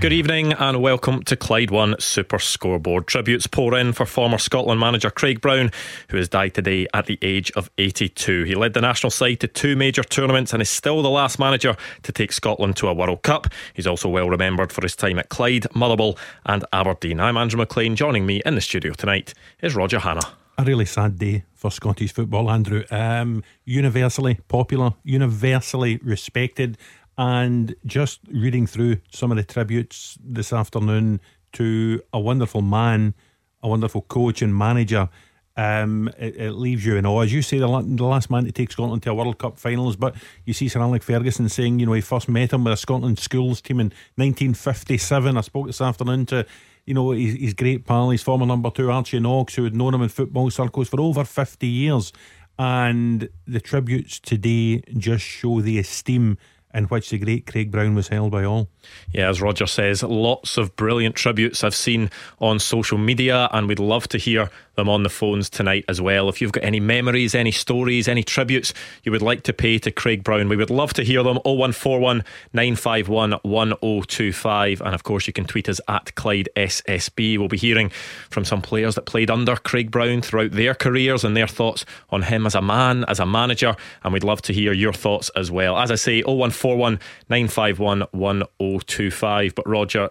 Good evening and welcome to Clyde One Super Scoreboard. Tributes pour in for former Scotland manager Craig Brown, who has died today at the age of 82. He led the national side to two major tournaments and is still the last manager to take Scotland to a World Cup. He's also well remembered for his time at Clyde, Motherwell, and Aberdeen. I'm Andrew Maclean. Joining me in the studio tonight is Roger Hannah. A really sad day for Scottish football, Andrew. Um, universally popular, universally respected and just reading through some of the tributes this afternoon to a wonderful man, a wonderful coach and manager. Um, it, it, leaves you in awe. As you say, the, the, last man to take Scotland to a World Cup finals, but you see Sir Alec Ferguson saying, you know, he first met him with a Scotland schools team in 1957. I spoke this afternoon to, you know, his, his great pal, his former number two, Archie Knox, who had known him in football circles for over 50 years. And the tributes today just show the esteem in which the great Craig Brown was held by all. Yeah, as Roger says, lots of brilliant tributes I've seen on social media, and we'd love to hear them on the phones tonight as well. If you've got any memories, any stories, any tributes you would like to pay to Craig Brown, we would love to hear them. 0141 951 1025. And of course, you can tweet us at Clyde SSB. We'll be hearing from some players that played under Craig Brown throughout their careers and their thoughts on him as a man, as a manager. And we'd love to hear your thoughts as well. As I say, oh 0141 951 1025. But Roger,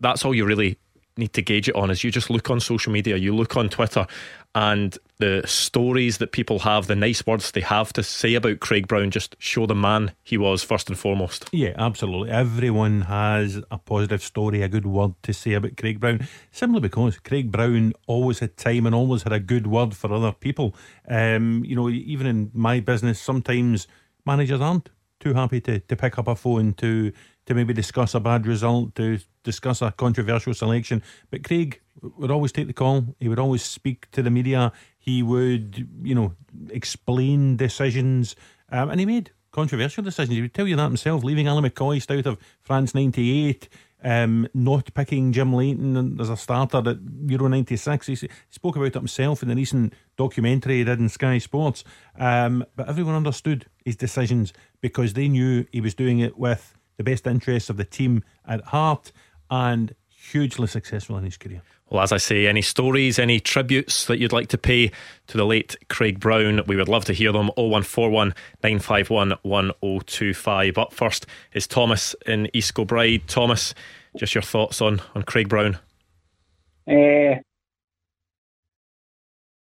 that's all you really need to gauge it on is you just look on social media, you look on Twitter, and the stories that people have, the nice words they have to say about Craig Brown just show the man he was first and foremost. Yeah, absolutely. Everyone has a positive story, a good word to say about Craig Brown, simply because Craig Brown always had time and always had a good word for other people. Um, you know, even in my business, sometimes managers aren't too happy to, to pick up a phone to to maybe discuss a bad result, to discuss a controversial selection. But Craig would always take the call. He would always speak to the media. He would, you know, explain decisions. Um, and he made controversial decisions. He would tell you that himself, leaving Alan McCoist out of France 98. Um, not picking Jim Leighton as a starter at Euro 96. He, spoke about it himself in the recent documentary he did in Sky Sports. Um, but everyone understood his decisions because they knew he was doing it with the best interests of the team at heart and hugely successful in his career. Well, as I say, any stories, any tributes that you'd like to pay to the late Craig Brown, we would love to hear them. 0141 951 1025. Up first is Thomas in East Kilbride. Thomas, just your thoughts on, on Craig Brown? Uh,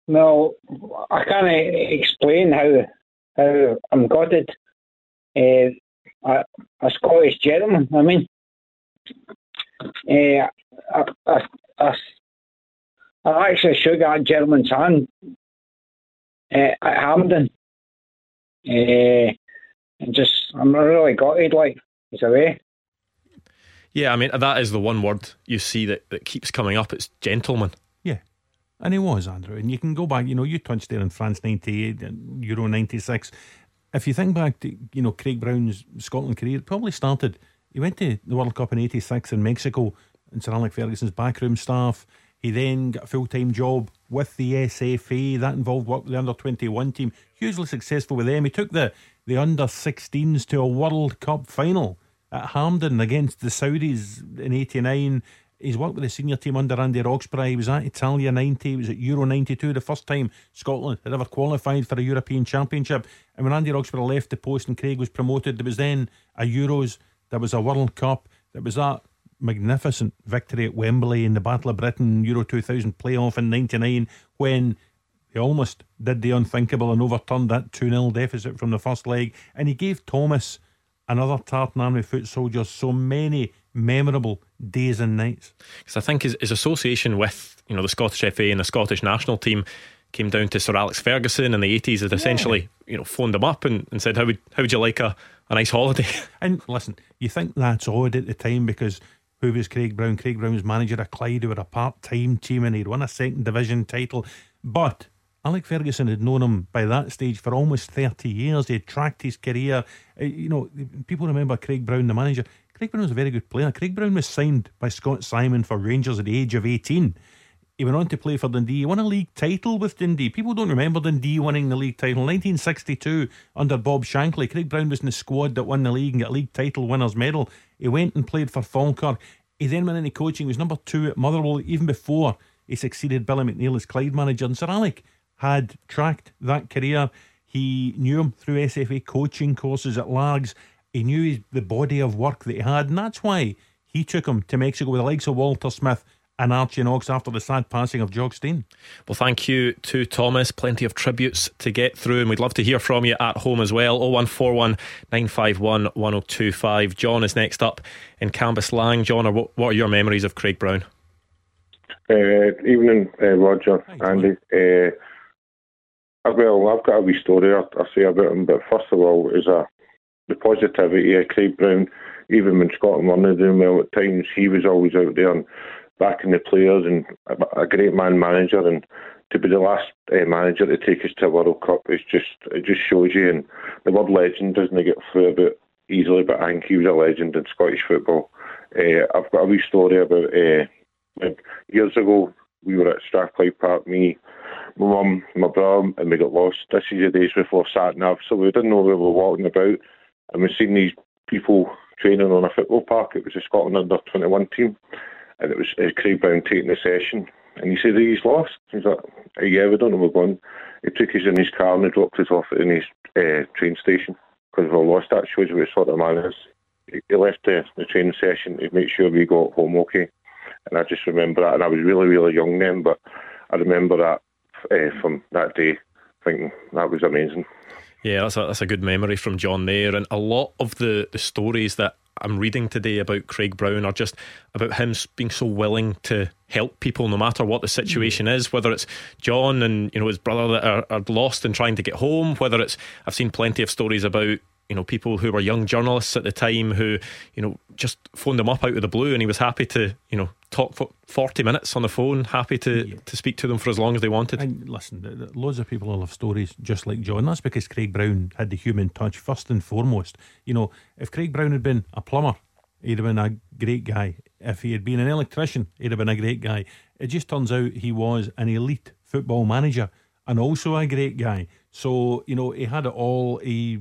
no, I can't explain how how I'm gutted. Uh, a, a Scottish gentleman. I mean, uh, I, I, I, I actually shook that gentleman's hand uh, at Hampden. Uh, and just, I'm really gutted, like, he's away. Yeah, I mean, that is the one word you see that, that keeps coming up. It's gentleman. And he was, Andrew. And you can go back, you know, you touched there in France 98 and Euro 96 if you think back to you know Craig Brown's Scotland career, it probably started. He went to the World Cup in '86 in Mexico in Sir Alex Ferguson's backroom staff. He then got a full time job with the SFA. That involved work with the under 21 team. Hugely successful with them. He took the, the under 16s to a World Cup final at Hampden against the Saudis in 89. He's worked with the senior team under Andy Roxburgh. He was at Italia 90. He was at Euro 92, the first time Scotland had ever qualified for a European Championship. And when Andy Roxburgh left the post and Craig was promoted, there was then a Euros, there was a World Cup, there was that magnificent victory at Wembley in the Battle of Britain Euro 2000 playoff in 99 when he almost did the unthinkable and overturned that 2 0 deficit from the first leg. And he gave Thomas another tartan army foot soldiers so many memorable days and nights. Because I think his, his association with you know the Scottish FA and the Scottish national team came down to Sir Alex Ferguson in the 80s that essentially you know phoned him up and, and said how would how would you like a, a nice holiday and listen you think that's odd at the time because who was Craig Brown Craig Brown's manager of Clyde who were a part-time team and he'd won a second division title but Alex Ferguson had known him by that stage for almost 30 years. He had tracked his career. Uh, you know, people remember Craig Brown, the manager. Craig Brown was a very good player. Craig Brown was signed by Scot Symon for Rangers at the age of 18. He went on to play for Dundee. He won a league title with Dundee. People don't remember Dundee winning the league title. 1962 under Bob Shankly. Craig Brown was in the squad that won the league and got a league title winners medal. He went and played for Falkirk. He then went into coaching. He was number two at Motherwell even before he succeeded Billy McNeill as Clyde manager. And Sir Alec had tracked that career. He knew him through SFA coaching courses at Largs. He knew his, the body of work that he had, and that's why he took him to Mexico with the likes of Walter Smith and Archie Knox after the sad passing of Jock Stein. Well, thank you to Thomas. Plenty of tributes to get through, and we'd love to hear from you at home as well. 0141 951 1025. John is next up in Cambuslang. John, what, what are your memories of Craig Brown? Uh, evening, uh, Roger, Hi, Andy. Uh, well, I've got a wee story I'll, I'll say about him, but first of all, is a the positivity of Craig Brown. Even when Scotland weren't doing well at times, he was always out there and backing the players and a, great man manager. And to be the last uh, manager to take us to a World Cup is just it just shows you. And the word legend doesn't get through a bit easily, but I think he was a legend in Scottish football. Uh, I've got a wee story about uh, years ago. We were at Strathclyde Park, me, my mum, my brother, and we got lost. This is the days before sat nav, so we didn't know where we were walking about. And we've seen these people training on a football park. It was a Scotland under 21 team, and it was uh, Craig Brown taking the session. And he said, He's lost. He's like, Yeah, we don't know we're going. He took us in his car and he dropped us off in his uh, train station because we were lost. That shows what sort of man is. He left the, the training session to make sure we got home okay. And I just remember that. And I was really, really young then, but I remember that uh, from that day, thinking that was amazing. Yeah, that's a, that's a good memory from John there. And a lot of the, the stories that I'm reading today about Craig Brown are just about him being so willing to help people no matter what the situation mm. is, whether it's John and you know his brother that are, are lost and trying to get home, whether it's I've seen plenty of stories about you know people who were young journalists at the time who you know just phoned him up out of the blue and he was happy to you know talk for 40 minutes on the phone happy to yeah. to speak to them for as long as they wanted. And listen loads of people will have stories just like John. That's because Craig Brown had the human touch first and foremost. You know if Craig Brown had been a plumber he'd have been a great guy. If he had been an electrician he'd have been a great guy. It just turns out he was an elite football manager and also a great guy. So you know he had it all. He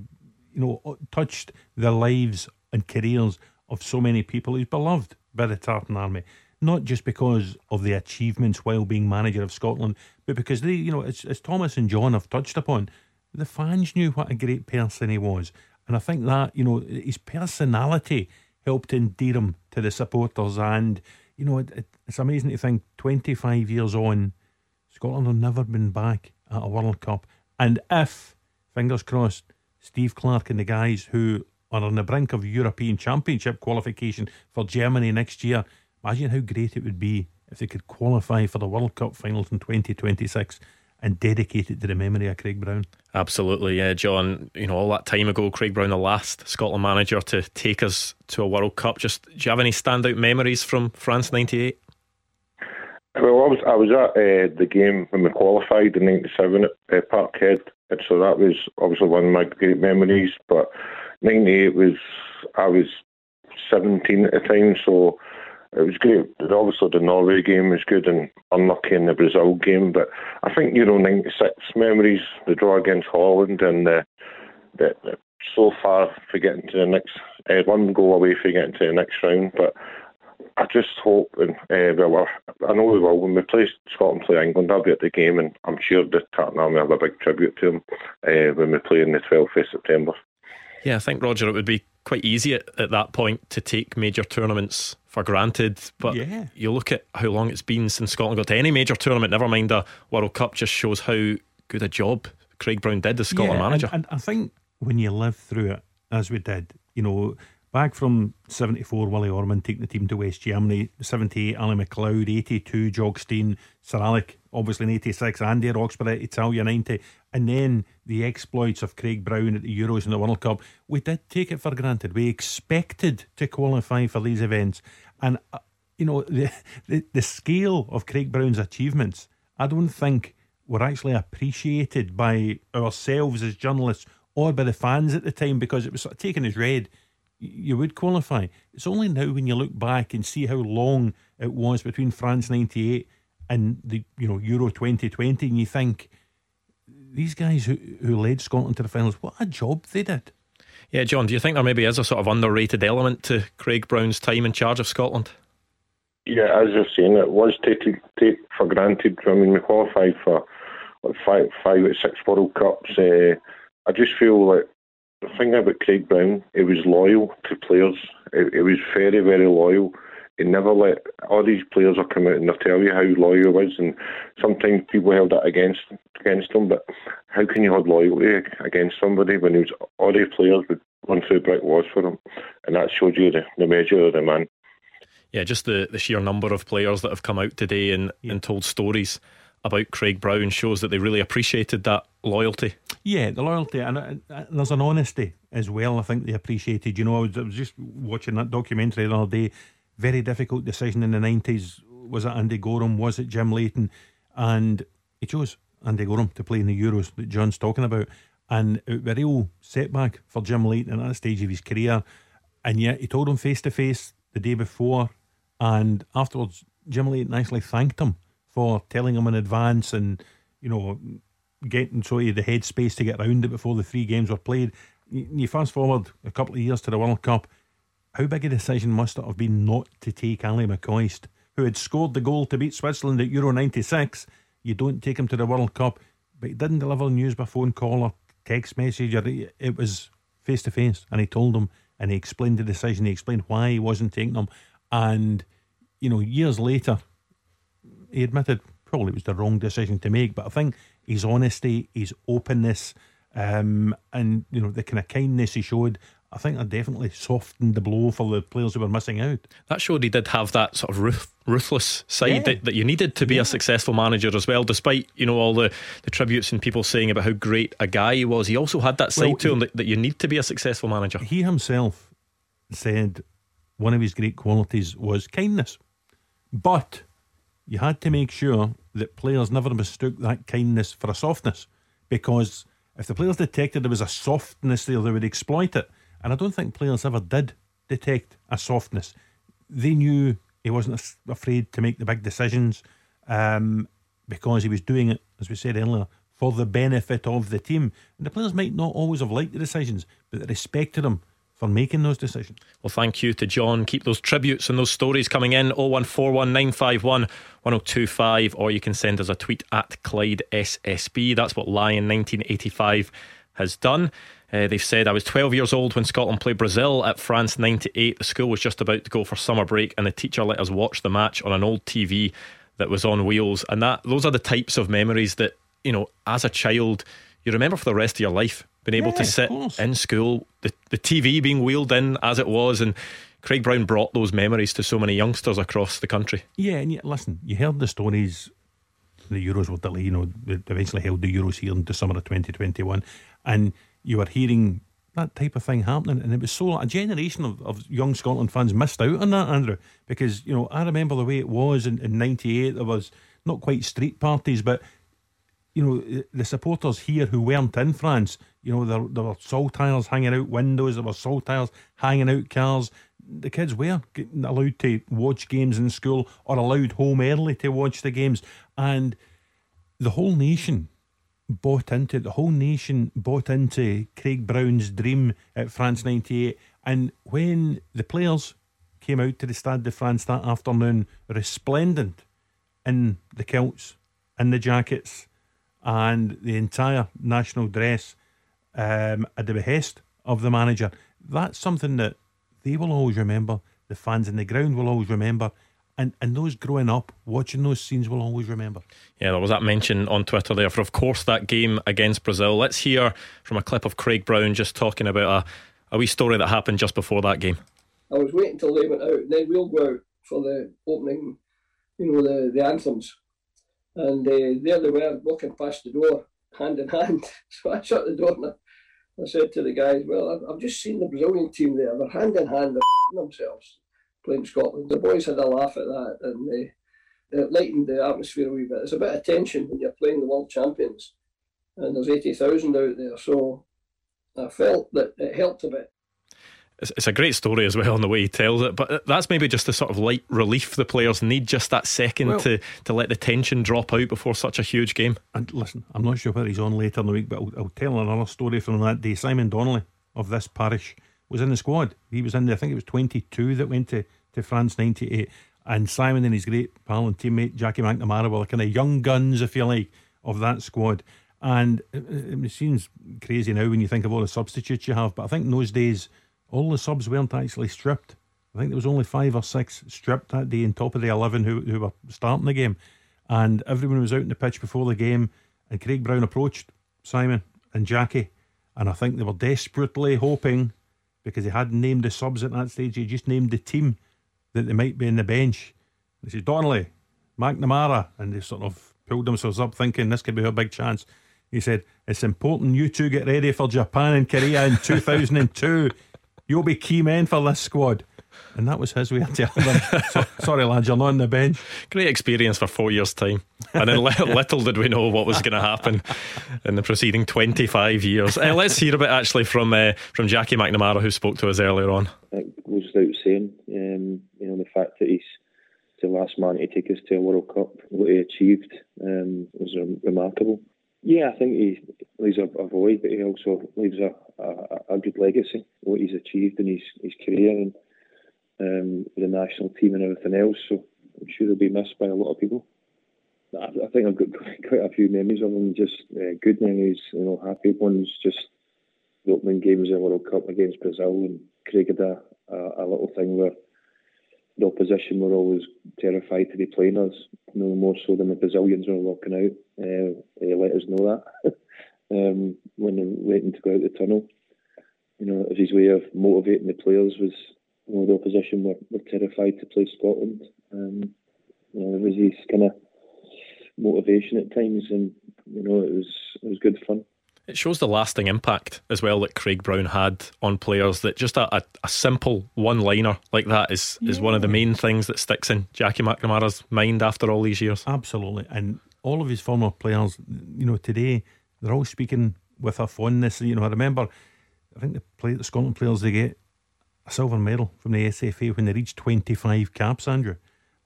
you know, touched the lives and careers of so many people. He's beloved by the Tartan Army, not just because of the achievements while being manager of Scotland, but because they, you know, as, as Thomas and John have touched upon, the fans knew what a great person he was. And I think that, you know, his personality helped endear him to the supporters. And, you know, it, it, it's amazing to think 25 years on, Scotland have never been back at a World Cup. And if, fingers crossed, Steve Clarke and the guys who are on the brink of European Championship qualification for Germany next year. Imagine how great it would be if they could qualify for the World Cup finals in 2026 and dedicate it to the memory of Craig Brown. Absolutely, yeah, John. You know, all that time ago, Craig Brown, the last Scotland manager to take us to a World Cup. Just, do you have any standout memories from France '98? Well, I was I was at uh, the game when we qualified in '97 at uh, Parkhead and so that was obviously one of my great memories. But 98 was, I was 17 at the time, so it was great. Obviously, the Norway game was good and unlucky in the Brazil game. But I think you Euro 96 memories, the draw against Holland and the, the, the so far for getting to the next, uh, one goal away for getting to the next round. But I just hope, and uh, well, I know we will when we play Scotland play England. I'll be at the game, and I'm sure the Tartan Army have a big tribute to him uh, when we play on the 12th of September. Yeah, I think Roger, it would be quite easy at, at that point to take major tournaments for granted. But yeah. you look at how long it's been since Scotland got to any major tournament, never mind a World Cup, just shows how good a job Craig Brown did as Scotland yeah, manager. And, and I think when you live through it, as we did, you know, Back from 74, Willie Ormond taking the team to West Germany. 78, Ally MacLeod. 82, Jock Stein. Sir Alec, obviously in 86. Andy Roxburgh, Italia 90. And then the exploits of Craig Brown at the Euros and the World Cup. We did take it for granted. We expected to qualify for these events. And, uh, you know, the, the, the scale of Craig Brown's achievements, I don't think were actually appreciated by ourselves as journalists or by the fans at the time because it was sort of taken as read you would qualify. It's only now when you look back and see how long it was between France '98 and the you know Euro 2020, and you think these guys who who led Scotland to the finals, what a job they did. Yeah, John, do you think there maybe is a sort of underrated element to Craig Brown's time in charge of Scotland? Yeah, as you're saying, it was taken take for granted. I mean, we qualified for five, five or six World Cups. Uh, I just feel like the thing about Craig Brown, he was loyal to players. He, he was very, very loyal. He never let all these players will come out and they'll tell you how loyal he was, and sometimes people held that against against him. But how can you hold loyalty against somebody when he was all these players would run through brick walls for him, and that showed you the, the measure of the man. Yeah, just the, the sheer number of players that have come out today and, yeah. and told stories about Craig Brown shows that they really appreciated that loyalty. Yeah, the loyalty, and, and there's an honesty as well. I think they appreciated. You know, I was, I was just watching that documentary the other day. Very difficult decision in the nineties. Was it Andy Goram? Was it Jim Leighton? And he chose Andy Goram to play in the Euros that John's talking about. And it was a real setback for Jim Leighton at that stage of his career. And yet he told him face to face the day before. And afterwards, Jim Leighton actually thanked him for telling him in advance and, you know, getting sort of the headspace to get around it before the three games were played. You fast forward a couple of years to the World Cup, how big a decision must it have been not to take Ally McCoist, who had scored the goal to beat Switzerland at Euro 96? You don't take him to the World Cup, but he didn't deliver news by phone call or text message. Or it was face to face, and he told them and he explained the decision. He explained why he wasn't taking them, and you know, years later, he admitted probably it was the wrong decision to make. But I think his honesty, his openness, um, and you know the kind of kindness he showed. I think that definitely softened the blow for the players who were missing out. That showed he did have that sort of ruth, ruthless side yeah. that, that you needed to be yeah. a successful manager as well. Despite you know all the, the tributes and people saying about how great a guy he was, he also had that side well, to him that, that you need to be a successful manager. He himself said one of his great qualities was kindness, but you had to make sure that players never mistook that kindness for a softness because if the players detected there was a softness there, they would exploit it. And I don't think players ever did detect a softness. They knew he wasn't afraid to make the big decisions um, because he was doing it, as we said earlier, for the benefit of the team. And the players might not always have liked the decisions, but they respected him for making those decisions. Well, thank you to John. Keep those tributes and those stories coming in 0141951 1025, or you can send us a tweet at Clyde SSB. That's what Lion 1985 has done. Uh, they've said I was 12 years old when Scotland played Brazil at France 98. The school was just about to go for summer break, and the teacher let us watch the match on an old TV that was on wheels. And that those are the types of memories that you know, as a child, you remember for the rest of your life been able yeah, to sit in school, the, the TV being wheeled in as it was, and Craig Brown brought those memories to so many youngsters across the country. Yeah, and yet, listen, you heard the stories. The Euros were delayed, you know, they eventually held the Euros here in December of 2021, and you were hearing that type of thing happening, and it was so a generation of, of young Scotland fans missed out on that, Andrew, because you know I remember the way it was in, in '98. There was not quite street parties, but you know eh, the supporters here who weren't in France you know, there, there were saltires hanging out windows, there were saltires hanging out cars. The kids were allowed to watch games in school or allowed home early to watch the games. And the whole nation bought into it. The whole nation bought into Craig Brown's dream at France 98. And when the players came out to the Stade de France that afternoon, resplendent in the kilts, in the jackets, and the entire national dress, um, at the behest of the manager. That's something that they will always remember. The fans in the ground will always remember. And, and those growing up watching those scenes will always remember. Yeah, there was that mention on Twitter there for, of course, that game against Brazil. Let's hear from a clip of Craig Brown just talking about a, a wee story that happened just before that game. I was waiting till they went out, and then we'll go out for the opening, you know, the, the anthems. And uh, there they were walking past the door, hand in hand. So I shut the door and I, I said to the guys, Well, I've, I've, just seen the Brazilian team there. They're hand in hand, they're themselves playing Scotland. The boys had a laugh at that and they, they lightened the atmosphere a wee bit. There's a bit of tension when you're playing the world champions and there's 80,000 out there. So I felt that it helped a bit. It's, it's a great story as well in the way he tells it. But that's maybe just the sort of light relief the players need, just that second well, to, to let the tension drop out before such a huge game. And listen, I'm not sure where he's on later in the week, but I'll, I'll tell another story from that day. Simon Donnelly of this parish was in the squad. He was in there, I think it was 22 that went to, to France 98. And Simon and his great pal and teammate Jackie McNamara were the kind of young guns, if you like, of that squad. And it, it seems crazy now when you think of all the substitutes you have, but I think in those days, all the subs weren't actually stripped. I think there was only five or six stripped that day on top of the 11 who, who were starting the game. And everyone was out in the pitch before the game. And Craig Brown approached Simon and Jackie. And I think they were desperately hoping, because he hadn't named the subs at that stage, he just named the team that they might be in the bench. He said, Donnelly, McNamara. And they sort of pulled themselves up thinking this could be a big chance. He said, It's important you two get ready for Japan and Korea in 2002. You'll be key men for this squad. And that was his way of telling them, so, sorry, lads, you're not on the bench. Great experience for four years' time. And then little did we know what was going to happen in the preceding 25 years. Uh, let's hear a bit actually from uh, from Jackie McNamara, who spoke to us earlier on. It goes without saying, um, you know, the fact that he's the last man to take us to a World Cup, what he achieved um, was remarkable. Yeah, I think he leaves a, a void, but he also leaves a, a, a, good legacy, what he's achieved in his, his career and um, the national team and everything else. So I'm sure he'll be missed by a lot of people. I, I think I've got quite a few memories of him, just uh, good memories, you know, happy ones, just the opening games in the World Cup against Brazil and Craig had a, a, a little thing where the opposition were always terrified to be playing us, no more so than the Brazilians were walking out. Uh, they let us know that um, when they were waiting to go out the tunnel. You know, it was his way of motivating the players was, you know, the opposition were, were terrified to play Scotland. Um, you know, it was his kind of motivation at times, and you know, it was it was good fun. It shows the lasting impact as well that Craig Brown had on players. That just a, a, a simple one liner like that is, yeah. is one of the main things that sticks in Jackie McNamara's mind after all these years. Absolutely. And all of his former players, you know, today, they're all speaking with a fondness. You know, I remember, I think the, play, the Scotland players, they get a silver medal from the SFA when they reach 25 caps, Andrew.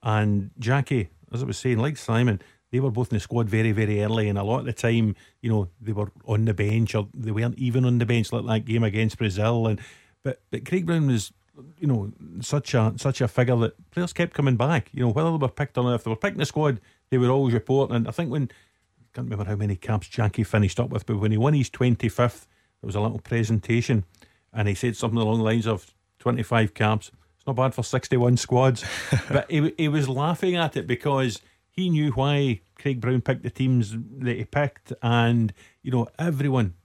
And Jackie, as I was saying, like Simon, they were both in the squad very, very early, and a lot of the time, you know, they were on the bench or they weren't even on the bench like that game against Brazil. And but but Craig Brown was, you know, such a such a figure that players kept coming back. You know, whether they were picked or not, if they were picking the squad, they would always report. And I think when I can't remember how many caps Jackie finished up with, but when he won his twenty fifth, there was a little presentation, and he said something along the lines of twenty five caps. It's not bad for sixty one squads, but he he was laughing at it because he knew why Craig Brown picked the teams that he picked, and you know everyone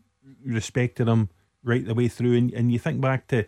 respected him right the way through. And, and you think back to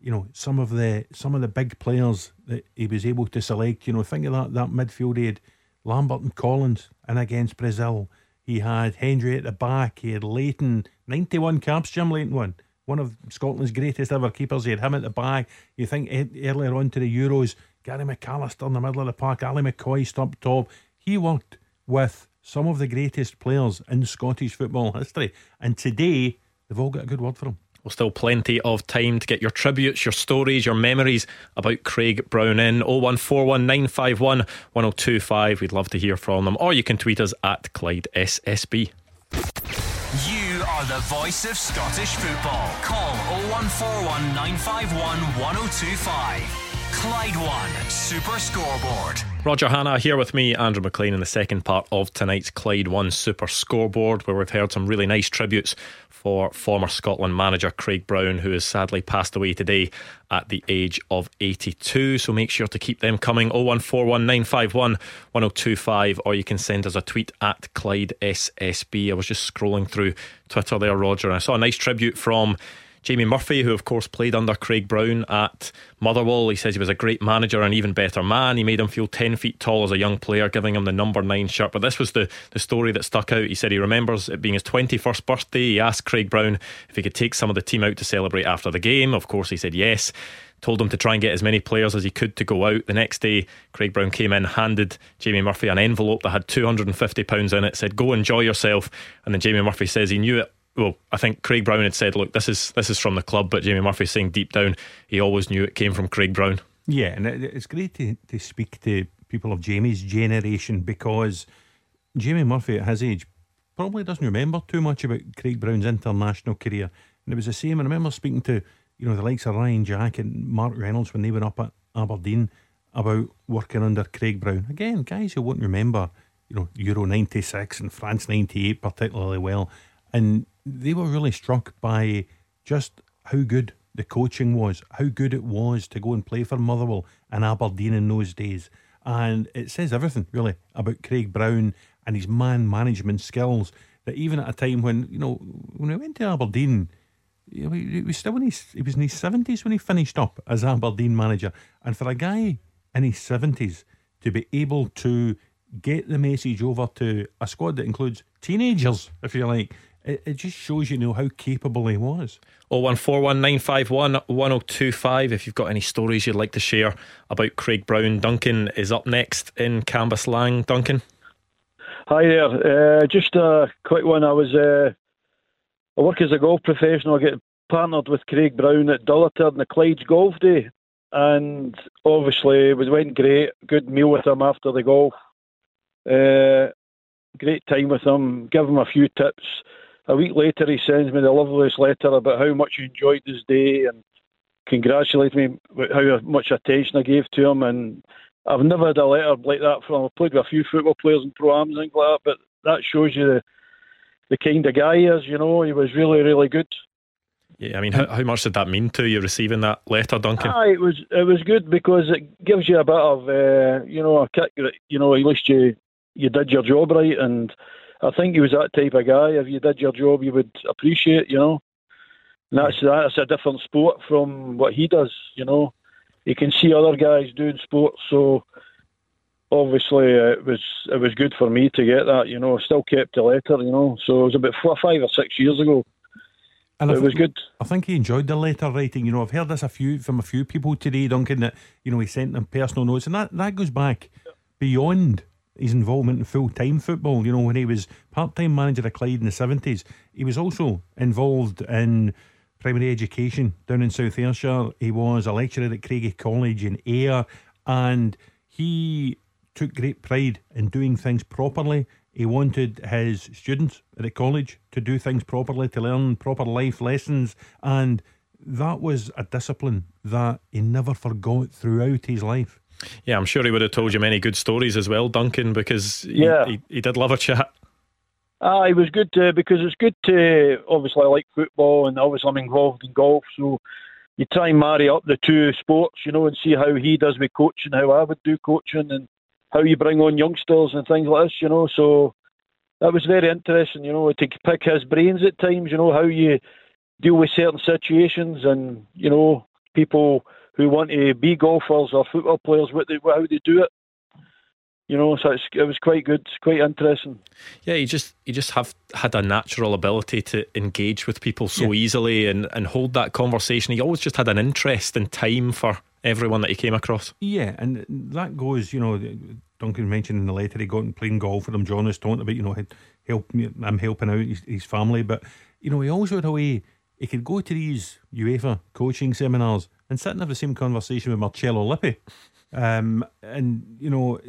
you know some of the some of the big players that he was able to select. You know, think of that that midfield. He had Lambert and Collins, and against Brazil, he had Hendry at the back. He had Leighton, ninety-one caps. Jim Leighton won. One of Scotland's greatest ever keepers. He had him at the back. You think earlier on to the Euros, Gary McAllister in the middle of the park, Ally McCoist up top. He worked with some of the greatest players in Scottish football history. And today, they've all got a good word for him. Well, still plenty of time to get your tributes, your stories, your memories about Craig Brown in 0141951 1025. We'd love to hear from them. Or you can tweet us at Clyde SSB. You are the voice of Scottish football. Call 0141 951 1025. Clyde One Super Scoreboard. Roger Hannah here with me, Andrew Maclean, in the second part of tonight's Clyde One Super Scoreboard, where we've heard some really nice tributes for former Scotland manager Craig Brown, who has sadly passed away today at the age of 82. So make sure to keep them coming 0141951 1025, or you can send us a tweet at Clyde SSB. I was just scrolling through Twitter there, Roger, and I saw a nice tribute from Jamie Murphy, who of course played under Craig Brown at Motherwell, he says he was a great manager and even better man. He made him feel 10 feet tall as a young player, giving him the number nine shirt. But this was the, the story that stuck out. He said he remembers it being his 21st birthday. He asked Craig Brown if he could take some of the team out to celebrate after the game. Of course, he said yes told him to try and get as many players as he could to go out. The next day, Craig Brown came in, handed Jamie Murphy an envelope that had £250 in it, said, Go enjoy yourself. And then Jamie Murphy says he knew it well, I think Craig Brown had said, "Look, this is this is from the club," but Jamie Murphy saying deep down he always knew it came from Craig Brown. Yeah, and it's great to, to speak to people of Jamie's generation because Jamie Murphy at his age probably doesn't remember too much about Craig Brown's international career. And it was the same. I remember speaking to you know the likes of Ryan Jack and Mark Reynolds when they were up at Aberdeen about working under Craig Brown. Again, guys who won't remember you know Euro '96 and France '98 particularly well, and they were really struck by just how good the coaching was, how good it was to go and play for Motherwell and Aberdeen in those days. And it says everything, really, about Craig Brown and his man management skills. That even at a time when, you know, when he went to Aberdeen, he was still in his, he was in his 70s when he finished up as Aberdeen manager. And for a guy in his 70s to be able to get the message over to a squad that includes teenagers, if you like, it, it just shows you know how capable he was. 01419511025 if you've got any stories you'd like to share about Craig Brown. Duncan is up next in Canvas Cambuslang. Duncan. Hi there. Uh, just a quick one. I was uh, I work as a golf professional. I get partnered with Craig Brown at Dullatur in the Clydes Golf Day, and obviously it was went great. Good meal with him after the golf. Uh, great time with him. Give him a few tips a week later, he sends me the loveliest letter about how much he enjoyed his day and congratulated me with how much attention I gave to him. And I've never had a letter like that from. I've played with a few football players in pro ams and things like that, but that shows you the, the kind of guy he is. You know, he was really, really good. Yeah, I mean, how, how much did that mean to you receiving that letter, Duncan? Ah, it was it was good because it gives you a bit of uh, you know a kick. You know, at least you you did your job right and I think he was that type of guy. If you did your job, you would appreciate, you know. And that's that's a different sport from what he does, you know. You can see other guys doing sports, so obviously uh, it was it was good for me to get that, you know. I Still kept the letter, you know. So it was about four, five or six years ago. And it was good. I think he enjoyed the letter writing. You know, I've heard this a few from a few people today, Duncan, that you know he sent them personal notes, and that that goes back beyond his involvement in full time football. You know, when he was part time manager of Clyde in the 70s, he was also involved in primary education down in South Ayrshire. He was a lecturer at Craigie College in Ayr, and he took great pride in doing things properly. He wanted his students at the college to do things properly, to learn proper life lessons, and that was a discipline that he never forgot throughout his life. Yeah, I'm sure he would have told you many good stories as well, Duncan, because yeah. he, he, did love a chat. Ah, it was good to, because it's good to obviously I like football and obviously I'm involved in golf, so you try and marry up the two sports, you know, and see how he does with coaching, how I would do coaching, and how you bring on youngsters and things like this, you know. So that was very interesting, you know, to pick his brains at times, you know, how you deal with certain situations and you know people who want to be golfers or football players, what they, how they do it. You know, so it was quite good, quite interesting. Yeah, he just he just have had a natural ability to engage with people so yeah. easily and, and hold that conversation. He always just had an interest and time for everyone that he came across. Yeah, and that goes, you know, Duncan mentioned in the letter he got and playing golf with him. John is talking about, you know, help me, I'm helping out his, his family, but you know, he also had a way he could go to these UEFA coaching seminars and sit and have the same conversation with Marcello Lippi. Um, and, you know,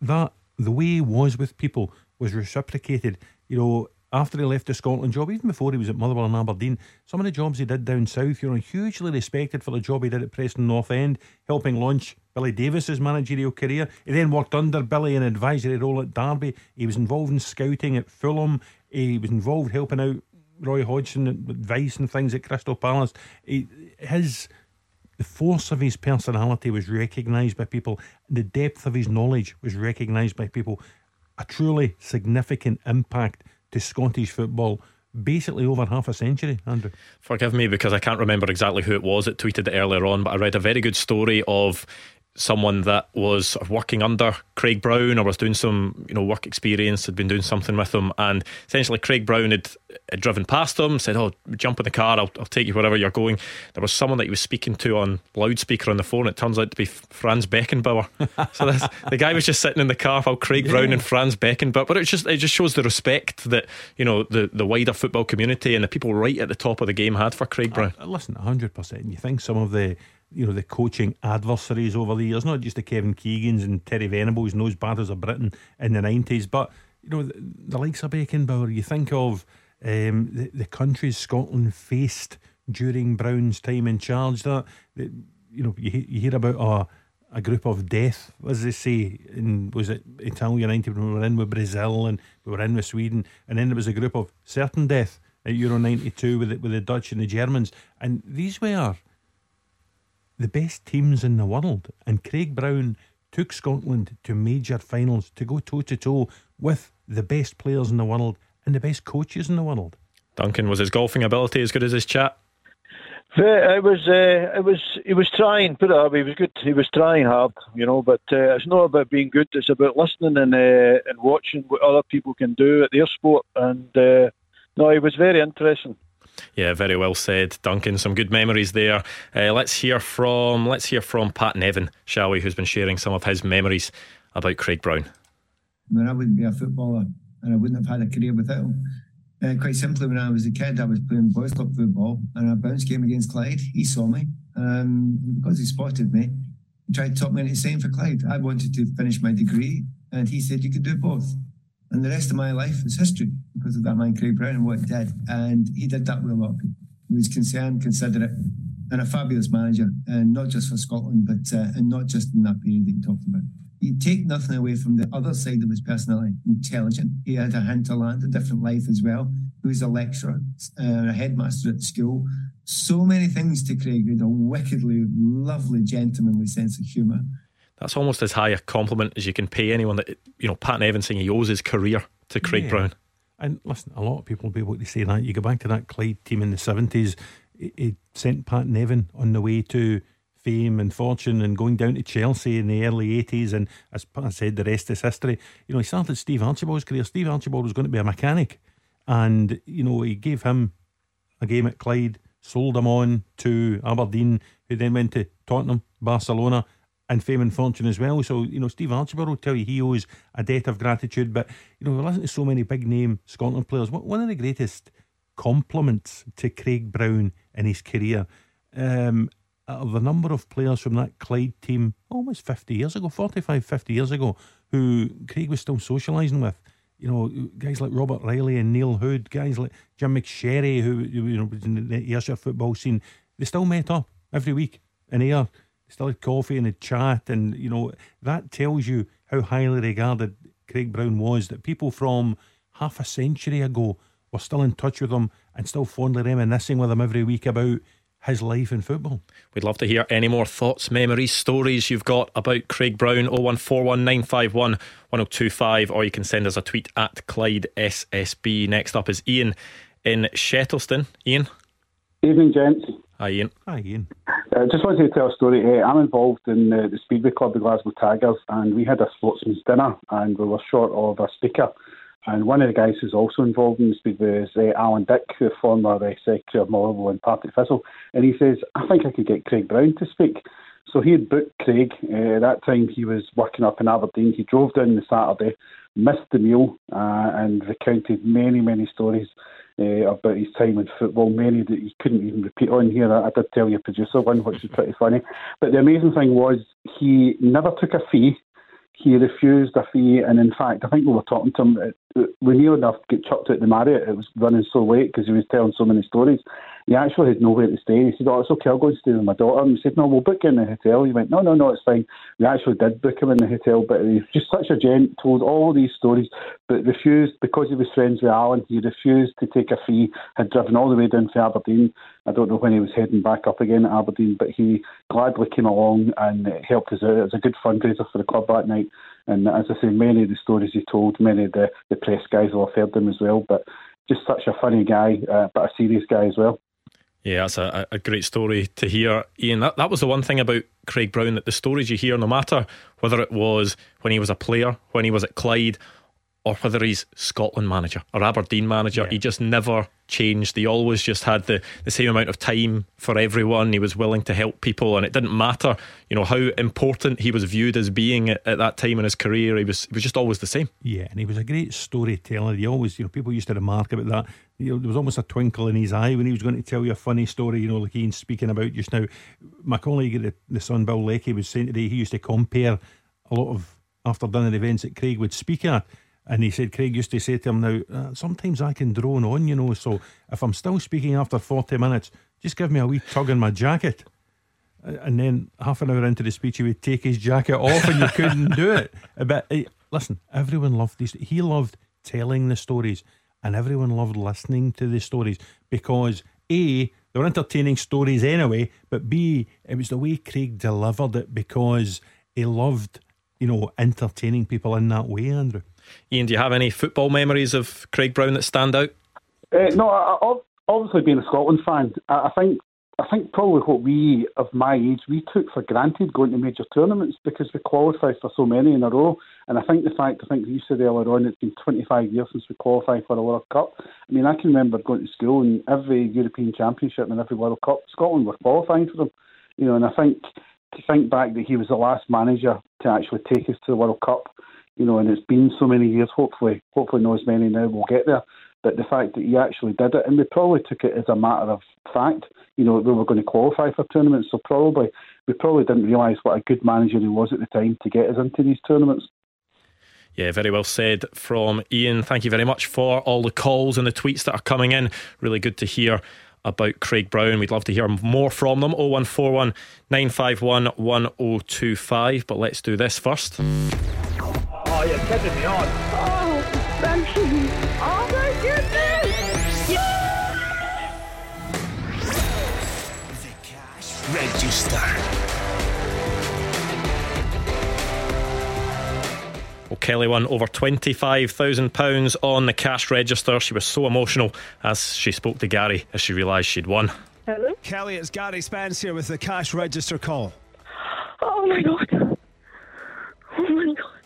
that the way he was with people was reciprocated. You know, after he left the Scotland job, even before he was at Motherwell and Aberdeen, some of the jobs he did down south, you know, hugely respected for the job he did at Preston North End, helping launch Billy Davies's managerial career. He then worked under Billy in an advisory role at Derby. He was involved in scouting at Fulham. He was involved helping out Roy Hodgson advice and things at Crystal Palace. He, his the force of his personality was recognised by people. The depth of his knowledge was recognised by people. A truly significant impact to Scottish football basically over half a century, Andrew. Forgive me because I can't remember exactly who it was that tweeted it earlier on, but I read a very good story of someone that was working under Craig Brown or was doing some, you know, work experience, had been doing something with him, and essentially Craig Brown had, had driven past him, said, "Oh, jump in the car, I'll, I'll take you wherever you're going." There was someone that he was speaking to on loudspeaker on the phone. It turns out to be Franz Beckenbauer. so this, the guy was just sitting in the car while Craig yeah. Brown and Franz Beckenbauer. But it just it just shows the respect that you know the the wider football community and the people right at the top of the game had for Craig Brown. Uh, listen, hundred percent. You think some of the you know, the coaching adversaries over the years, not just the Kevin Keegans and Terry Venables and those batters of Britain in the 90s, but, you know, the, the likes of Beckenbauer, you think of um, the, the countries Scotland faced during Brown's time in charge, that, that you know, you, you hear about a, a group of death, as they say, in, was it Italia 90 when we were in with Brazil and we were in with Sweden, and then there was a group of certain death at Euro 92 with the, with the Dutch and the Germans, and these were the best teams in the world. And Craig Brown took Scotland to major finals to go toe to toe with the best players in the world and the best coaches in the world. Duncan, was his golfing ability as good as his chat? It was, uh, it was, he was trying. Put it up, he was good. He was trying hard, you know. But uh, it's not about being good. It's about listening and uh, and watching what other people can do at their sport. And uh, no, he was very interesting. Yeah, very well said, Duncan. Some good memories there. Uh, let's hear from let's hear from Pat Nevin, shall we? Who's been sharing some of his memories about Craig Brown. When I wouldn't be a footballer, and I wouldn't have had a career without him. Uh, quite simply, when I was a kid, I was playing boys club football, and a bounce game against Clyde. He saw me, um, because he spotted me. He tried to talk me into staying for Clyde. I wanted to finish my degree, and he said you could do both. And the rest of my life is history because of that man, Craig Brown, and what he did. And he did that with a lot of people. He was concerned, considerate, and a fabulous manager, and not just for Scotland, but uh, and not just in that period that you talked about. You take nothing away from the other side of his personality. Intelligent. He had a hinterland, a different life as well. He was a lecturer, uh, a headmaster at school. So many things to Craig. Had a wickedly lovely, gentlemanly sense of humour that's almost as high a compliment as you can pay anyone that you know Pat Nevin saying he owes his career to Craig yeah. Brown. And listen, a lot of people will be able to say that. You go back to that Clyde team in the seventies. It sent Pat Nevin on the way to fame and fortune and going down to Chelsea in the early 80s. And as Pat said, the rest is history. You know, he started Steve Archibald's career. Steve Archibald was going to be a mechanic. And, you know, he gave him a game at Clyde, sold him on to Aberdeen, who then went to Tottenham, Barcelona, and fame and fortune as well. So, you know, Steve Archibald will tell you he owes a debt of gratitude. But, you know, we listen to so many big name Scotland players. One of the greatest compliments to Craig Brown in his career, um, of the number of players from that Clyde team almost 50 years ago, 45, 50 years ago, who Craig was still socialising with. You know, guys like Robert Riley and Neil Hood, guys like Jim McSherry, who, you know, was in the Ayrshire football scene, they still met up every week in Ayr still had coffee and a chat, and you know that tells you how highly regarded Craig Brown was. That people from half a century ago were still in touch with him and still fondly reminiscing with him every week about his life in football. We'd love to hear any more thoughts, memories, stories you've got about Craig Brown 01419511025 or you can send us a tweet at Clyde SSB. Next up is Ian in Shettleston. Ian. Evening, gents. Hi, Ian. Hi, Ian. I uh, just wanted to tell a story. Uh, I'm involved in uh, the Speedway Club, the Glasgow Tigers, and we had a sportsman's dinner, and we were short of a speaker. And one of the guys who's also involved in the Speedway is uh, Alan Dick, the former uh, Secretary of Motherwell and Partick Thistle. And he says, I think I could get Craig Brown to speak. So he had booked Craig. Uh, at that time, he was working up in Aberdeen. He drove down the Saturday, missed the meal, and recounted many, many stories uh, about his time in football, many that he couldn't even repeat on here. I, I did tell your producer one, which is pretty funny. But the amazing thing was he never took a fee. He refused a fee, and in fact, I think we were talking to him. We near enough get chucked out the Marriott. It was running so late because he was telling so many stories. He actually had nowhere to stay. He said, "Oh, it's okay. I'll go and stay with my daughter." And he said, "No, we'll book you in the hotel." He went, "No, no, no, it's fine." We actually did book him in the hotel, but he was just such a gent. Told all these stories, but refused because he was friends with Alan. He refused to take a fee. Had driven all the way down to Aberdeen. I don't know when he was heading back up again at Aberdeen, but he gladly came along and helped us out. It was a good fundraiser for the club that night. And as I say, many of the stories he told, many of the, the press guys will have heard them as well. But just such a funny guy, uh, but a serious guy as well. Yeah, that's a, a great story to hear, Ian. That, that was the one thing about Craig Brown that the stories you hear, no matter whether it was when he was a player, when he was at Clyde, or whether he's Scotland manager or Aberdeen manager, yeah. he just never changed. He always just had the, the same amount of time for everyone. He was willing to help people, and it didn't matter, you know, how important he was viewed as being at, at that time in his career. He was he was just always the same. Yeah, and he was a great storyteller. He always, you know, people used to remark about that. You know, there was almost a twinkle in his eye when he was going to tell you a funny story. You know, like Ian's speaking about just now. My colleague the, the Sun, Bill Leckie, was saying today he used to compare a lot of after dinner events that Craig would speak at and he said, Craig used to say to him, now, uh, sometimes I can drone on, you know, so if I'm still speaking after 40 minutes, just give me a wee tug in my jacket. And then half an hour into the speech, he would take his jacket off and you couldn't do it. But uh, listen, everyone loved these. He loved telling the stories and everyone loved listening to the stories because A, they were entertaining stories anyway, but B, it was the way Craig delivered it because he loved, you know, entertaining people in that way, Andrew. Ian, do you have any football memories of Craig Brown that stand out? Uh, no, I, obviously being a Scotland fan, I think I think probably what we of my age we took for granted going to major tournaments because we qualified for so many in a row. And I think the fact I think you said earlier on it's been 25 years since we qualified for a World Cup. I mean I can remember going to school and every European Championship and every World Cup Scotland were qualifying for them. You know, and I think to think back that he was the last manager to actually take us to the World Cup you know, and it's been so many years. Hopefully, hopefully, not as many now will get there. But the fact that he actually did it, and we probably took it as a matter of fact, you know, we were going to qualify for tournaments. So probably we probably didn't realise what a good manager he was at the time to get us into these tournaments. Yeah, very well said from Ian. Thank you very much for all the calls and the tweets that are coming in. Really good to hear about Craig Brown. We'd love to hear more from them. 0141 951 1025. But let's do this first. Oh, you're kidding me on. Oh, thank you. Oh, my goodness. Yeah. The cash register. Well, Kelly won over £25,000 on the cash register. She was so emotional as she spoke to Gary as she realised she'd won. Hello? Kelly, it's Gary Spence here with the cash register call. Oh my god. Oh my god.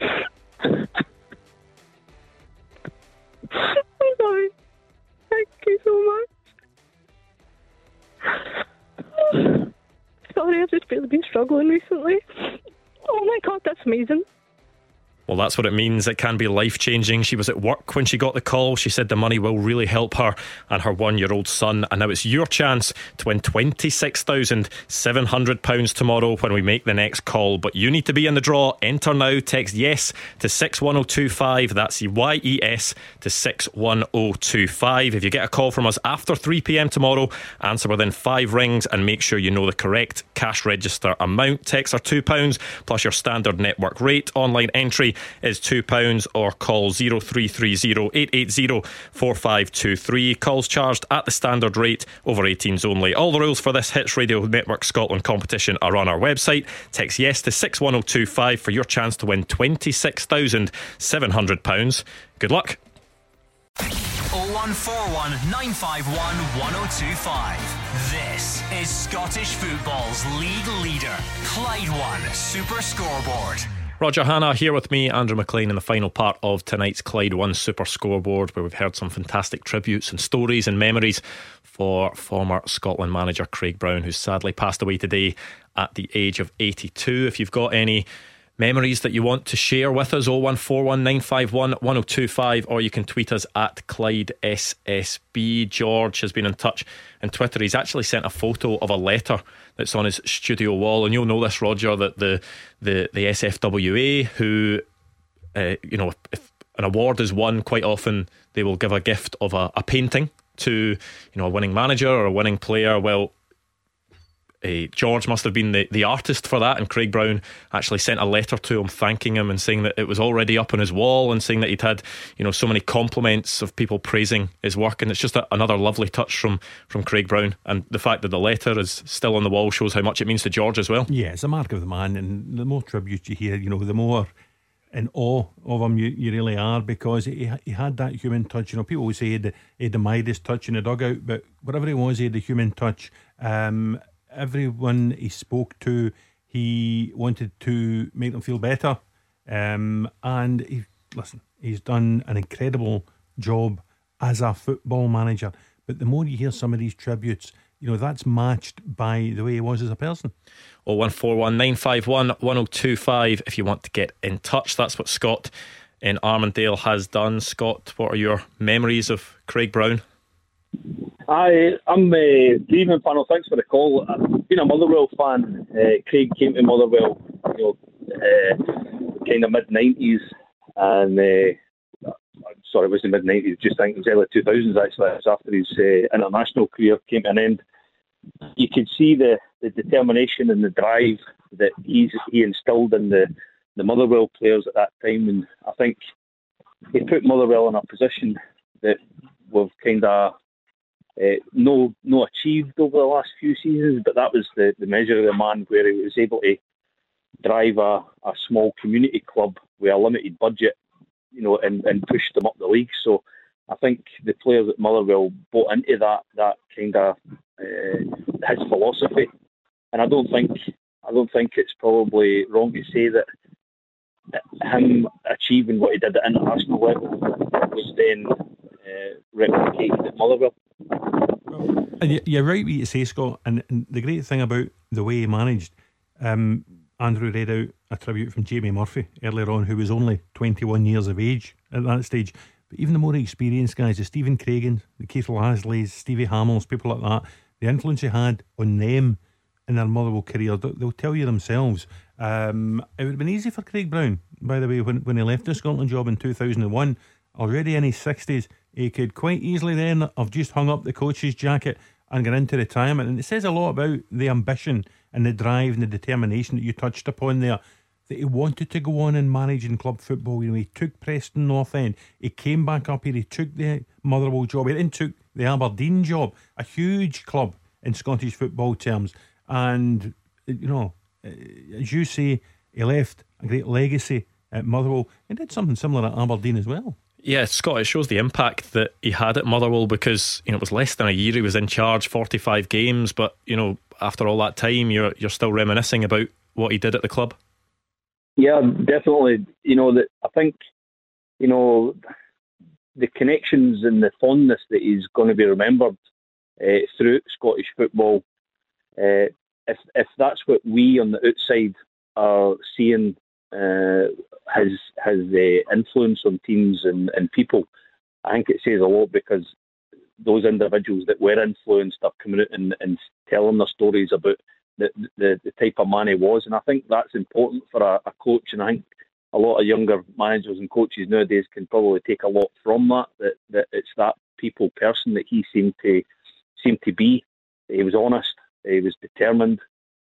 I'm sorry. Thank you so much. Sorry, I've just really been struggling recently. Oh my god, that's amazing. Well, that's what it means. It can be life changing. She was at work when she got the call. She said the money will really help her and her one year old son. And now it's your chance to win £26,700 tomorrow when we make the next call. But you need to be in the draw. Enter now. Text yes to 61025. That's Y E S to 61025. If you get a call from us after 3 pm tomorrow, answer within five rings and make sure you know the correct cash register amount. Texts are £2 plus your standard network rate. Online entry is £2 or call 0330 880 4523. Calls charged at the standard rate over 18s only. All the rules for this Hits Radio Network Scotland competition are on our website. Text yes to 61025 for your chance to win £26,700. Good luck. 0141 951 1025. This is Scottish football's league leader, Clyde One Super Scoreboard. Roger Hannah here with me, Andrew Maclean, in the final part of tonight's Clyde One Super Scoreboard, where we've heard some fantastic tributes and stories and memories for former Scotland manager Craig Brown, who's sadly passed away today at the age of 82. If you've got any memories that you want to share with us 01419511025 or you can tweet us at Clyde SSB George has been in touch on Twitter. He's actually sent a photo of a letter that's on his studio wall and you'll know this Roger that the the, the SFWA who uh, you know if an award is won quite often they will give a gift of a, a painting to you know a winning manager or a winning player. Well uh, George must have been the, the artist for that, and Craig Brown actually sent a letter to him thanking him and saying that it was already up on his wall and saying that he'd had you know so many compliments of people praising his work, and it's just a, another lovely touch from from Craig Brown, and the fact that the letter is still on the wall shows how much it means to George as well. Yeah, it's a mark of the man, and the more tributes you hear, you know, the more in awe of him you, you really are because he, he had that human touch. You know, people always say he had, the, he had the Midas touch in the dugout, but whatever it was, he had the human touch. Um, everyone he spoke to, he wanted to make them feel better. Um, and he, listen, he's done an incredible job as a football manager. But the more you hear some of these tributes, you know, that's matched by the way he was as a person. Oh, one four one nine five one one zero oh two five. If you want to get in touch, that's what Scott in Armadale has done. Scott, what are your memories of Craig Brown? Hi, I'm uh, Stephen Panel. Thanks for the call. I've been a Motherwell fan. Uh, Craig came to Motherwell, you know, uh, kind of mid '90s, and uh, I'm sorry, it was the mid '90s. Just think it was early 2000s. Actually, it was after his uh, international career came to an end. You could see the, the determination and the drive that he's he instilled in the the Motherwell players at that time, and I think he put Motherwell in a position that we've kind of uh, no no achieved over the last few seasons, but that was the, the measure of the man where he was able to drive a, a small community club with a limited budget, you know, and, and push them up the league. So I think the players at Motherwell bought into that that kind of uh, his philosophy, and I don't think I don't think it's probably wrong to say that him achieving what he did at international level was then uh, replicated at Motherwell. And you're right, what you say, Scott. And, the great thing about the way he managed, um, Andrew read out a tribute from Jamie Murphy earlier on, who was only 21 years of age at that stage. But even the more experienced guys, the Stephen Craigan, the Keith Lasleys, Stevie Hammells, people like that, the influence he had on them in their Motherwell career, they'll tell you themselves. Um, it would have been easy for Craig Brown, by the way, when, when he left the Scotland job in 2001, already in his 60s, he could quite easily then have just hung up the coach's jacket and gone into retirement. And it says a lot about the ambition and the drive and the determination that you touched upon there. That he wanted to go on and manage in club football. You know, he took Preston North End. He came back up here. He took the Motherwell job. He then took the Aberdeen job, a huge club in Scottish football terms. And you know, eh, as you say, he left a great legacy at Motherwell. He did something similar at Aberdeen as well. Yeah, Scott, it shows the impact that he had at Motherwell because, you know, it was less than a year he was in charge, 45 games, but, you know, after all that time, you're you're still reminiscing about what he did at the club. Yeah, definitely. You know, that I think, you know, the connections and the fondness that he's going to be remembered uh, through Scottish football, uh, if if that's what we on the outside are seeing uh, his his uh, influence on teams and, and people, I think it says a lot because those individuals that were influenced are coming out and, and telling their stories about the, the, the type of man he was, and I think that's important for a, a coach. And I think a lot of younger managers and coaches nowadays can probably take a lot from that. That that it's that people person that he seemed to seemed to be. He was honest. He was determined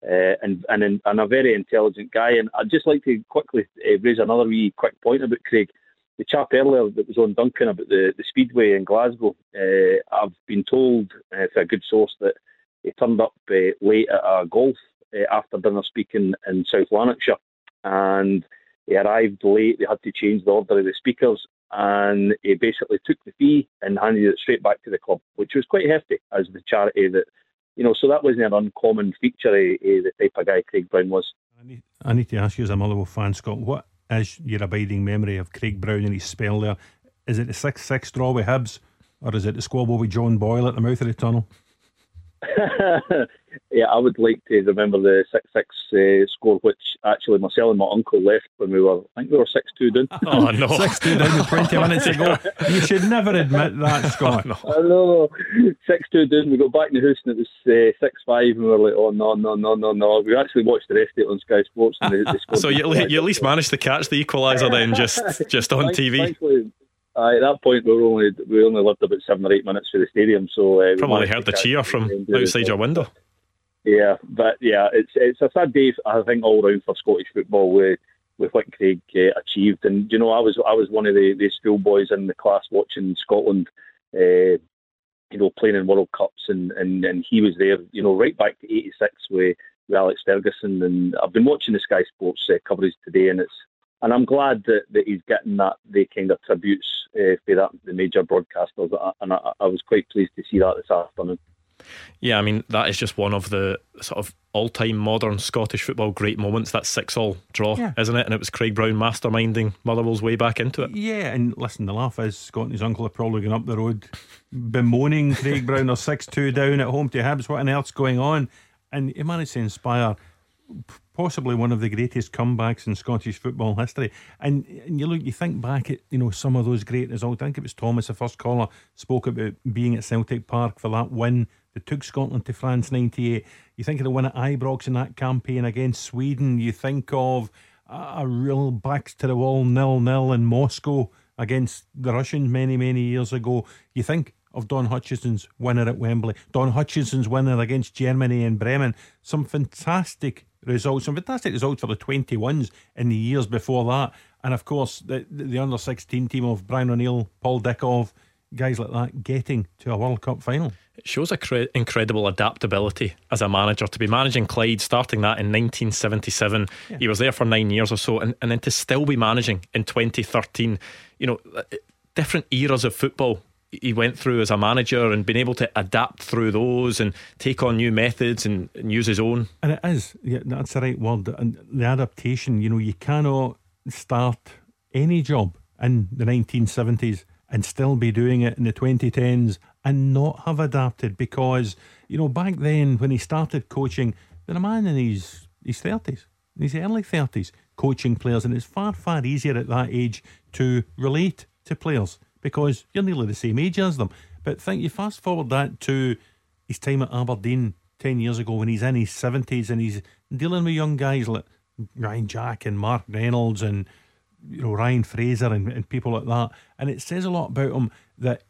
uh, and and and a very intelligent guy. And I'd just like to quickly uh, raise another wee quick point about Craig. The chap earlier that was on Duncan about the, the Speedway in Glasgow, uh, I've been told uh, for a good source that he turned up uh, late at a golf uh, after dinner speaking in South Lanarkshire, and he arrived late. They had to change the order of the speakers, and he basically took the fee and handed it straight back to the club, which was quite hefty as the charity that you know, so that wasn't an uncommon feature of, of the type of guy Craig Brown was. I need, I need to ask you as a Motherwell fan, Scott, what is your abiding memory of Craig Brown and his spell there? Is it the 6 6 draw with Hibs, or is it the squabble with John Boyle at the mouth of the tunnel? yeah, I would like to remember the six six uh, score, which actually myself and my uncle left when we were. I think we were six two down. Oh no, six two down with twenty minutes ago. You should never admit that, Scott. no. I know, six two down. We got back in the house and it was uh, six five, and we were like, oh no no no no no. We actually watched the rest of it on Sky Sports. And they, they so you, you at least managed to catch the equaliser then, just just on TV. Thankfully, uh, at that point, we were only we only lived about seven or eight minutes from the stadium, so uh, probably heard the cheer from outside your window. Yeah, but yeah, it's it's a sad day, I think, all round for Scottish football with with what Craig uh, achieved. And you know, I was I was one of the, the schoolboys in the class watching Scotland, uh, you know, playing in World Cups, and, and, and he was there, you know, right back to '86 with, with Alex Ferguson. And I've been watching the Sky Sports uh, coverage today, and it's and I'm glad that, that he's getting that the kind of tributes uh, for that the major broadcasters, and I, I was quite pleased to see that this afternoon. Yeah, I mean that is just one of the sort of all-time modern Scottish football great moments. That six-all draw, yeah. isn't it? And it was Craig Brown masterminding Motherwell's way back into it. Yeah, and listen, the laugh is Scott and his uncle are probably going up the road bemoaning Craig Brown or six-two down at home to Hibs. What on earth's going on? And he managed to inspire possibly one of the greatest comebacks in Scottish football history. And, and you look, you think back at you know some of those great results. I think it was Thomas, the first caller, spoke about being at Celtic Park for that win that took Scotland to France '98. You think of the win at Ibrox in that campaign against Sweden. You think of a, a real backs to the wall nil nil in Moscow against the Russians many many years ago. You think of Don Hutchison's winner at Wembley, Don Hutchison's winner against Germany in Bremen. Some fantastic results, some fantastic results for the 21s in the years before that. And of course, the, the under 16 team of Brian O'Neill, Paul Dickov, guys like that getting to a World Cup final. It shows a cre- incredible adaptability as a manager to be managing Clyde, starting that in 1977. Yeah. He was there for nine years or so, and, and then to still be managing in 2013. You know, uh, different eras of football he went through as a manager and been able to adapt through those and take on new methods and, and use his own. And it is, yeah, that's the right word. And the adaptation, you know, you cannot start any job in the 1970s and still be doing it in the 2010s and not have adapted because, you know, back then when he started coaching, there a man in his, his 30s, in his early 30s, coaching players, and it's far, far easier at that age to relate to players because you're nearly the same age as them. But think you fast forward that to his time at Aberdeen 10 years ago when he's in his 70s and he's dealing with young guys like Ryan Jack and Mark Reynolds and you know Ryan Fraser and, and people like that. And it says a lot about him that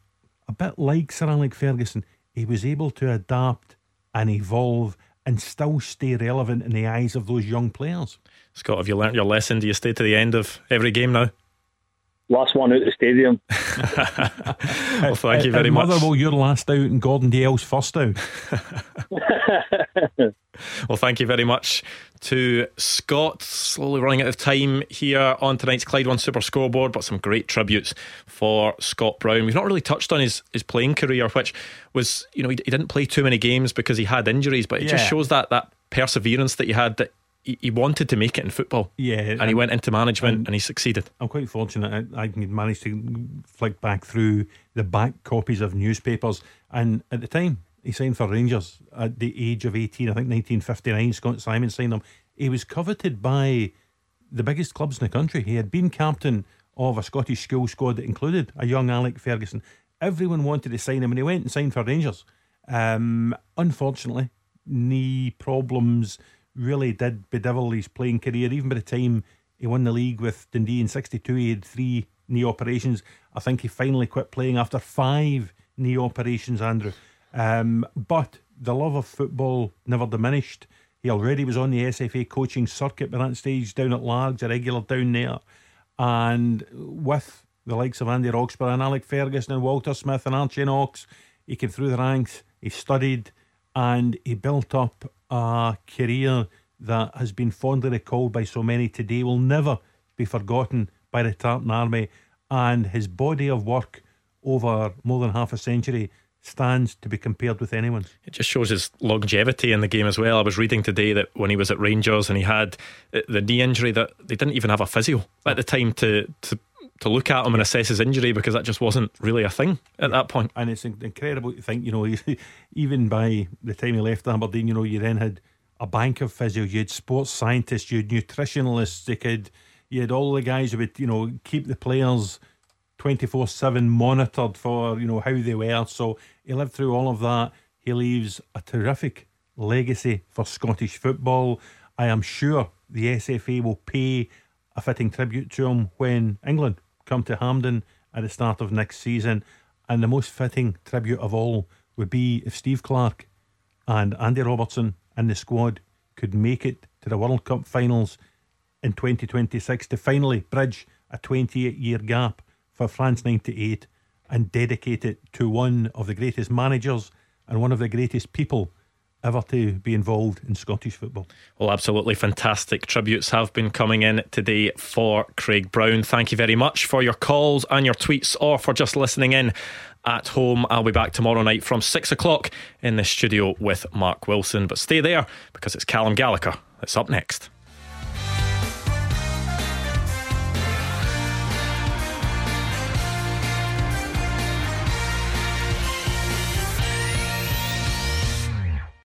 a bit like Sir Alec Ferguson, he was able to adapt and evolve and still stay relevant in the eyes of those young players. Scott, have you learnt your lesson? Do you stay to the end of every game now? Last one out the stadium. well, thank you very and much. Motherwell, you're last out, and Gordon Dale's first out. well, thank you very much to Scott. Slowly running out of time here on tonight's Clyde One Super Scoreboard, but some great tributes for Scott Brown. We've not really touched on his, his playing career, which was, you know, he, he didn't play too many games because he had injuries, but it yeah. just shows that that perseverance that he had that he, he wanted to make it in football. Yeah. And, he went into management and, and, he succeeded. I'm quite fortunate. I, I managed to flick back through the back copies of newspapers. And at the time, he signed for Rangers at the age of 18, I think 1959. Scot Symon signed him. He was coveted by the biggest clubs in the country. He had been captain of a Scottish school squad that included a young Alec Ferguson. Everyone wanted to sign him, and he went and signed for Rangers. Um, unfortunately, knee problems really did bedevil his playing career. Even by the time he won the league with Dundee in 62, he had three knee operations. I think he finally quit playing after five knee operations, Andrew. Um, but the love of football never diminished. He already was on the SFA coaching circuit by that stage down at Largs, a regular down there. And with the likes of Andy Roxburgh and Alec Ferguson and Walter Smith and Archie Knox, he came through the ranks, he studied, and he built up a career that has been fondly recalled by so many today, will never be forgotten by the Tartan Army, and his body of work over more than half a century stands to be compared with anyone. It just shows his longevity in the game as well. I was reading today that when he was at Rangers and he had the knee injury, that they didn't even have a physio at the time to to to look at him and assess his injury because that just wasn't really a thing at yeah. that point. And it's incredible to think, you know, even by the time he left Aberdeen, you know, you then had a bank of physio, you had sports scientists, you had nutritionalists, you could, you had all the guys who would, you know, keep the players 24 7 monitored for, you know, how they were. So he lived through all of that. He leaves a terrific legacy for Scottish football. I am sure the SFA will pay a fitting tribute to him when England come to Hampden at the start of next season. And the most fitting tribute of all would be if Steve Clarke and Andy Robertson and the squad could make it to the World Cup finals in 2026 to finally bridge a 28 year gap for France 98 and dedicate it to one of the greatest managers and one of the greatest people ever to be involved in Scottish football. Well, absolutely fantastic tributes have been coming in today for Craig Brown. Thank you very much for your calls and your tweets or for just listening in at home. I'll be back tomorrow night from six o'clock in the studio with Mark Wilson. But stay there because it's Callum Gallagher that's up next.